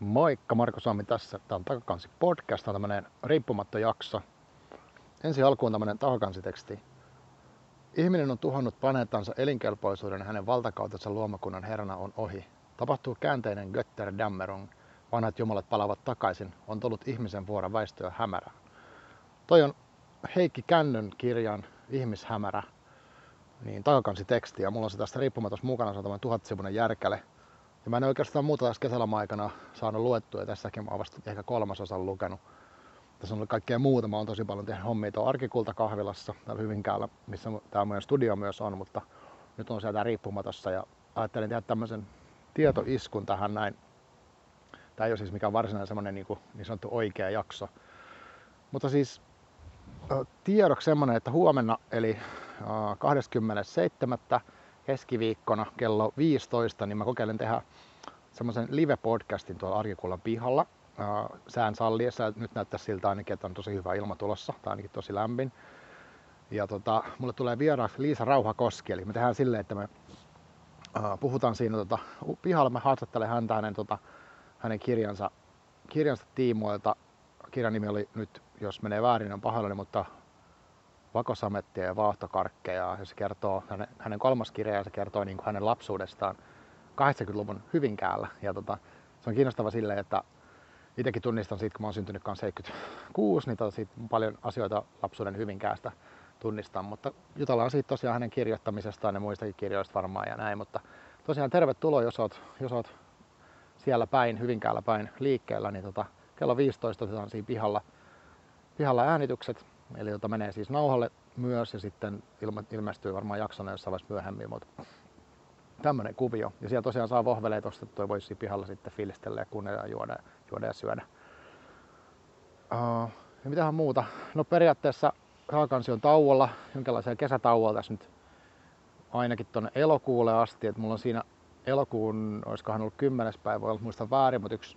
Moikka, Marko Suomi tässä. Tämä on Takakansi podcast, tämä on tämmöinen riippumatta jakso. Ensi alkuun tämmöinen takakansiteksti. Ihminen on tuhannut planeettansa elinkelpoisuuden ja hänen valtakautensa luomakunnan herrana on ohi. Tapahtuu käänteinen Götterdämmerung. Vanhat jumalat palavat takaisin. On tullut ihmisen vuoro väistöä hämärää. Toi on Heikki Kännön kirjan Ihmishämärä, niin takakansiteksti. Ja mulla on se tästä riippumatos mukana, se on tämmöinen tuhatsivuinen järkäle ja mä en oikeastaan muuta tässä kesäloma aikana saanut luettua, ja tässäkin mä oon vasta ehkä kolmasosan lukenut. Tässä on ollut kaikkea muuta, mä oon tosi paljon tehnyt hommia tuolla Arkikulta kahvilassa täällä Hyvinkäällä, missä tämä meidän studio myös on, mutta nyt on sieltä riippumatossa ja ajattelin tehdä tämmöisen tietoiskun tähän näin. Tämä ei ole siis mikään varsinainen semmoinen niin, kuin, niin sanottu oikea jakso. Mutta siis tiedoksi semmoinen, että huomenna eli 27 keskiviikkona kello 15, niin mä kokeilen tehdä semmoisen live-podcastin tuolla Arkikullan pihalla. Sään salliessa, nyt näyttää siltä ainakin, että on tosi hyvä ilma tulossa, tai ainakin tosi lämmin. Ja tota, mulle tulee vieraaksi Liisa Rauhakoski, eli me tehdään silleen, että me uh, puhutaan siinä tota, pihalla, mä haastattelen häntä hänen, tota, hänen kirjansa, kirjansa tiimoilta. Kirjan nimi oli nyt, jos menee väärin, on pahoillani, mutta vakosamettia ja vaahtokarkkeja. Ja se kertoo, hänen, hänen kolmas kirja, se kertoo niin kuin hänen lapsuudestaan 80-luvun Hyvinkäällä. Ja tota, se on kiinnostava silleen, että itsekin tunnistan siitä, kun mä oon syntynyt 76, niin tota siitä paljon asioita lapsuuden Hyvinkäästä tunnistan. Mutta jutellaan siitä tosiaan hänen kirjoittamisestaan ja muistakin kirjoista varmaan ja näin. Mutta tosiaan tervetuloa, jos oot, jos oot siellä päin, Hyvinkäällä päin liikkeellä, niin tota, kello 15 otetaan siinä pihalla, pihalla äänitykset Eli jota menee siis nauhalle myös ja sitten ilma, ilmestyy varmaan jaksona jossain vaiheessa myöhemmin, mutta tämmöinen kuvio. Ja siellä tosiaan saa vohveleet ostettua ja voisi pihalla sitten fiilistellä ja kuunnella ja juoda, juoda ja syödä. Uh, ja mitähän muuta? No periaatteessa Haakansi on tauolla, jonkinlaisella kesätauolla tässä nyt ainakin tuonne elokuulle asti, että mulla on siinä elokuun, olisikohan ollut kymmenes päivä, voi muista väärin, mutta yksi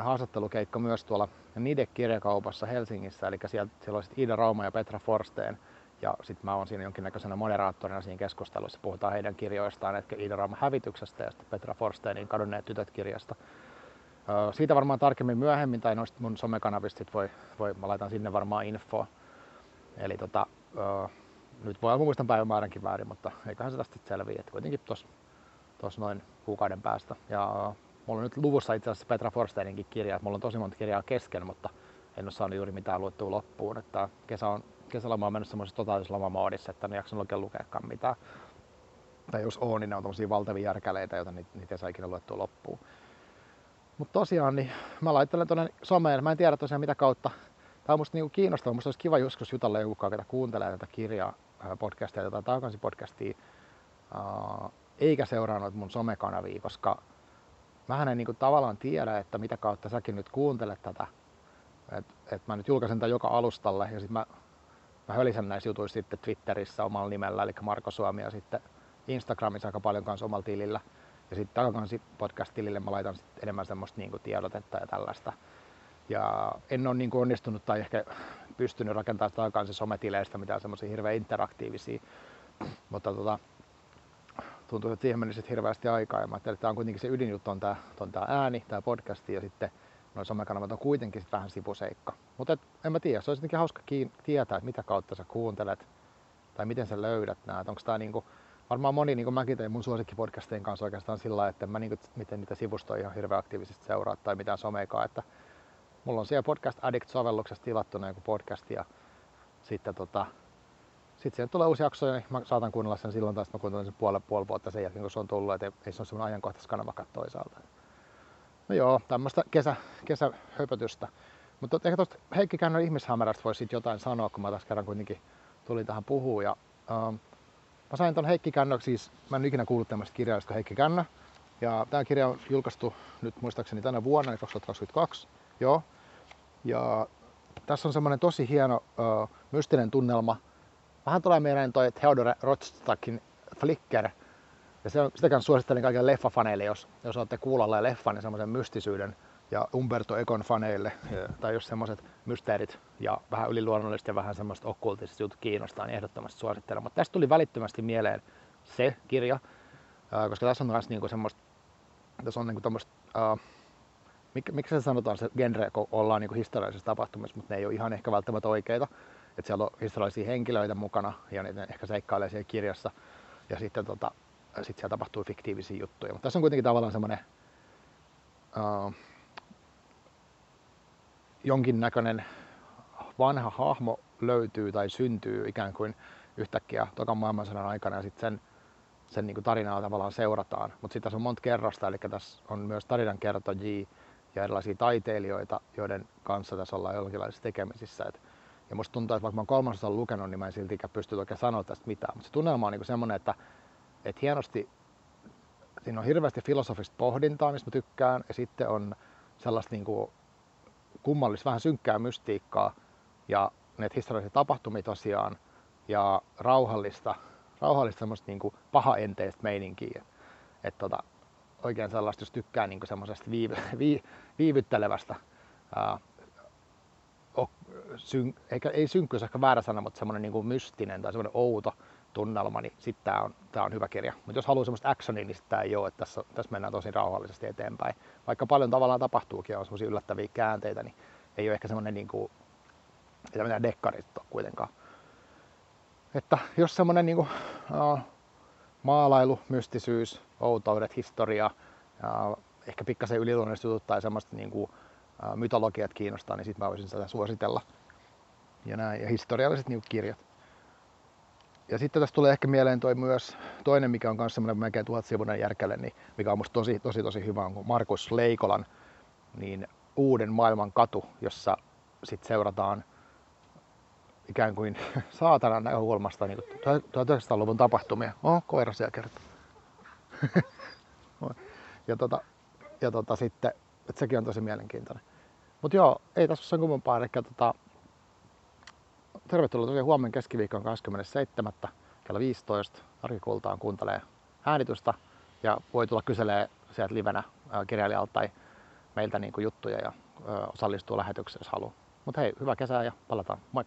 haastattelukeikka myös tuolla Nide-kirjakaupassa Helsingissä, eli siellä, siellä oli Iida Rauma ja Petra Forsteen, ja sitten mä oon siinä jonkinnäköisenä moderaattorina siinä keskustelussa, puhutaan heidän kirjoistaan, että Iida Rauma hävityksestä ja sitten Petra Forsteenin kadonneet tytöt kirjasta. Siitä varmaan tarkemmin myöhemmin, tai noista mun somekanavista voi, voi, mä laitan sinne varmaan infoa. Eli tota, nyt voi olla muistan päivämääränkin väärin, mutta eiköhän se tästä selviä, että kuitenkin tuossa noin kuukauden päästä. Ja Mulla on nyt luvussa itse asiassa Petra Forsteininkin kirja, mulla on tosi monta kirjaa kesken, mutta en ole saanut juuri mitään luettua loppuun. Että kesä on, kesäloma on mennyt semmoisessa totaalisessa lomamoodissa, että en jaksanut oikein lukeakaan mitään. Tai jos on, niin ne on tommosia valtavia järkäleitä, joita niitä, niitä ei saa ikinä luettua loppuun. Mutta tosiaan, niin mä laittelen tuonne someen, mä en tiedä tosiaan mitä kautta. Tämä on musta niinku kiinnostavaa, musta olisi kiva joskus jutella joku, joka kuuntelee tätä kirjaa, podcastia tai takaisin podcastia, eikä seuraa noita mun somekanavia, koska mä en niin kuin tavallaan tiedä, että mitä kautta säkin nyt kuuntelet tätä. Että et mä nyt julkaisen tämän joka alustalle ja sitten mä, mä hölisen näissä jutuissa sitten Twitterissä omalla nimellä, eli Marko Suomi ja sitten Instagramissa aika paljon kanssa omalla tilillä. Ja sitten takakansi podcast-tilille mä laitan sit enemmän semmoista niin kuin tiedotetta ja tällaista. Ja en ole niin kuin onnistunut tai ehkä pystynyt rakentamaan takakansi sometileistä mitään semmoisia hirveän interaktiivisia. Mutta tota, tuntuu, että siihen meni sitten hirveästi aikaa. Ja mä että tämä on kuitenkin se ydinjuttu on tämä, on tämä ääni, tämä podcasti ja sitten noin somekanavat on kuitenkin sit vähän sivuseikka. Mutta en mä tiedä, se olisi jotenkin hauska kiin- tietää, että mitä kautta sä kuuntelet tai miten sä löydät nämä. Onko tämä niinku, varmaan moni, niin kuin mäkin tein mun suosikkipodcastien kanssa oikeastaan sillä että mä niinku, miten niitä sivustoja ihan hirveän aktiivisesti seuraa tai mitään someikaa. Että mulla on siellä Podcast Addict-sovelluksessa tilattuna joku podcast ja sitten tota, sitten siihen tulee uusi jakso, niin mä saatan kuunnella sen silloin, tai mä kuuntelen sen puoli, puoli vuotta sen jälkeen, kun se on tullut, että ei se ole semmoinen ajankohtaiskanava toisaalta. No joo, tämmöistä kesä, kesähöpötystä. Mutta ehkä tuosta Heikki Kännön ihmishämärästä voisi jotain sanoa, kun mä tässä kerran kuitenkin tulin tähän puhuun. Ja, ähm, mä sain ton Heikki Kännö, siis mä en ikinä kuullut tämmöistä kirjallista Heikki Kännö. Ja tämä kirja on julkaistu nyt muistaakseni tänä vuonna, eli 2022. Joo. Ja tässä on semmoinen tosi hieno äh, mystinen tunnelma, Vähän tulee mieleen toi Theodore Rothstackin Flicker. Ja se on, sitä kanssa suosittelen kaikille leffafaneille, jos, jos olette kuulolla leffan ja semmoisen mystisyyden ja Umberto Econ faneille, ja, tai jos semmoiset mysteerit ja vähän yliluonnolliset ja vähän semmoiset okkultiset jutut kiinnostaa, niin ehdottomasti suosittelen. Mutta tästä tuli välittömästi mieleen se kirja, koska tässä on myös niinku semmoista, tässä on niinku tommoista, uh, mik, miksi se sanotaan se genre, kun ollaan niin historiallisessa tapahtumissa, mutta ne ei ole ihan ehkä välttämättä oikeita. Että siellä on historiallisia henkilöitä mukana ja ne ehkä seikkailee siellä kirjassa. Ja sitten tota, sit siellä tapahtuu fiktiivisiä juttuja. Mutta tässä on kuitenkin tavallaan semmoinen uh, jonkinnäköinen vanha hahmo löytyy tai syntyy ikään kuin yhtäkkiä tokan maailmansodan aikana ja sitten sen, sen niin kuin tarinaa tavallaan seurataan. Mutta sitten tässä on monta kerrosta, eli tässä on myös tarinankertojia ja erilaisia taiteilijoita, joiden kanssa tässä ollaan jonkinlaisissa tekemisissä. Et, ja musta tuntuu, että vaikka mä oon kolmasosan lukenut, niin mä en siltikään pysty oikein sanoa tästä mitään. Mutta se tunnelma on niin semmoinen, että, että hienosti siinä on hirveästi filosofista pohdintaa, mistä mä tykkään, ja sitten on sellaista niin kuin kummallista, vähän synkkää mystiikkaa, ja näitä historiallisia tapahtumia tosiaan, ja rauhallista, rauhallista semmoista niin kuin pahaenteistä meininkiä. Et, et tota, oikein sellaista, jos tykkää niin kuin semmoisesta viivy, vii, viivyttelevästä, ää, syn, eikä, ei synkkyys ehkä väärä sana, mutta semmoinen niin mystinen tai semmoinen outo tunnelma, niin sitten tämä on, tää on hyvä kirja. Mutta jos haluaa semmoista actionia, niin tämä ei ole, että tässä, tässä mennään tosi rauhallisesti eteenpäin. Vaikka paljon tavallaan tapahtuukin ja on semmoisia yllättäviä käänteitä, niin ei ole ehkä semmoinen niin kuin, ei mitään dekkarit ole kuitenkaan. Että jos semmoinen niin kuin, uh, maalailu, mystisyys, outoudet, historia, ja ehkä pikkasen yliluonnolliset jutut tai semmoista niin kuin, mytologiat kiinnostaa, niin sitten mä voisin sitä suositella. Ja, näin, ja historialliset niin kirjat. Ja sitten tässä tulee ehkä mieleen toi myös toinen, mikä on myös semmoinen melkein tuhat sivuinen järkälle, niin mikä on musta tosi, tosi, tosi hyvä, on Markus Leikolan niin Uuden maailman katu, jossa sitten seurataan ikään kuin saatanan näkökulmasta niin 1900-luvun tapahtumia. Oh, koira siellä kertoo. ja tota, ja tota sitten, että sekin on tosi mielenkiintoinen. Mutta joo, ei tässä ole sen kummempaa. Eli tota, tervetuloa tosiaan huomenna keskiviikon 27. kello 15. Arki Kultaan kuuntelee äänitystä ja voi tulla kyselee sieltä livenä kirjailijalta tai meiltä niin juttuja ja osallistua lähetykseen, jos haluaa. Mutta hei, hyvää kesää ja palataan. Moi!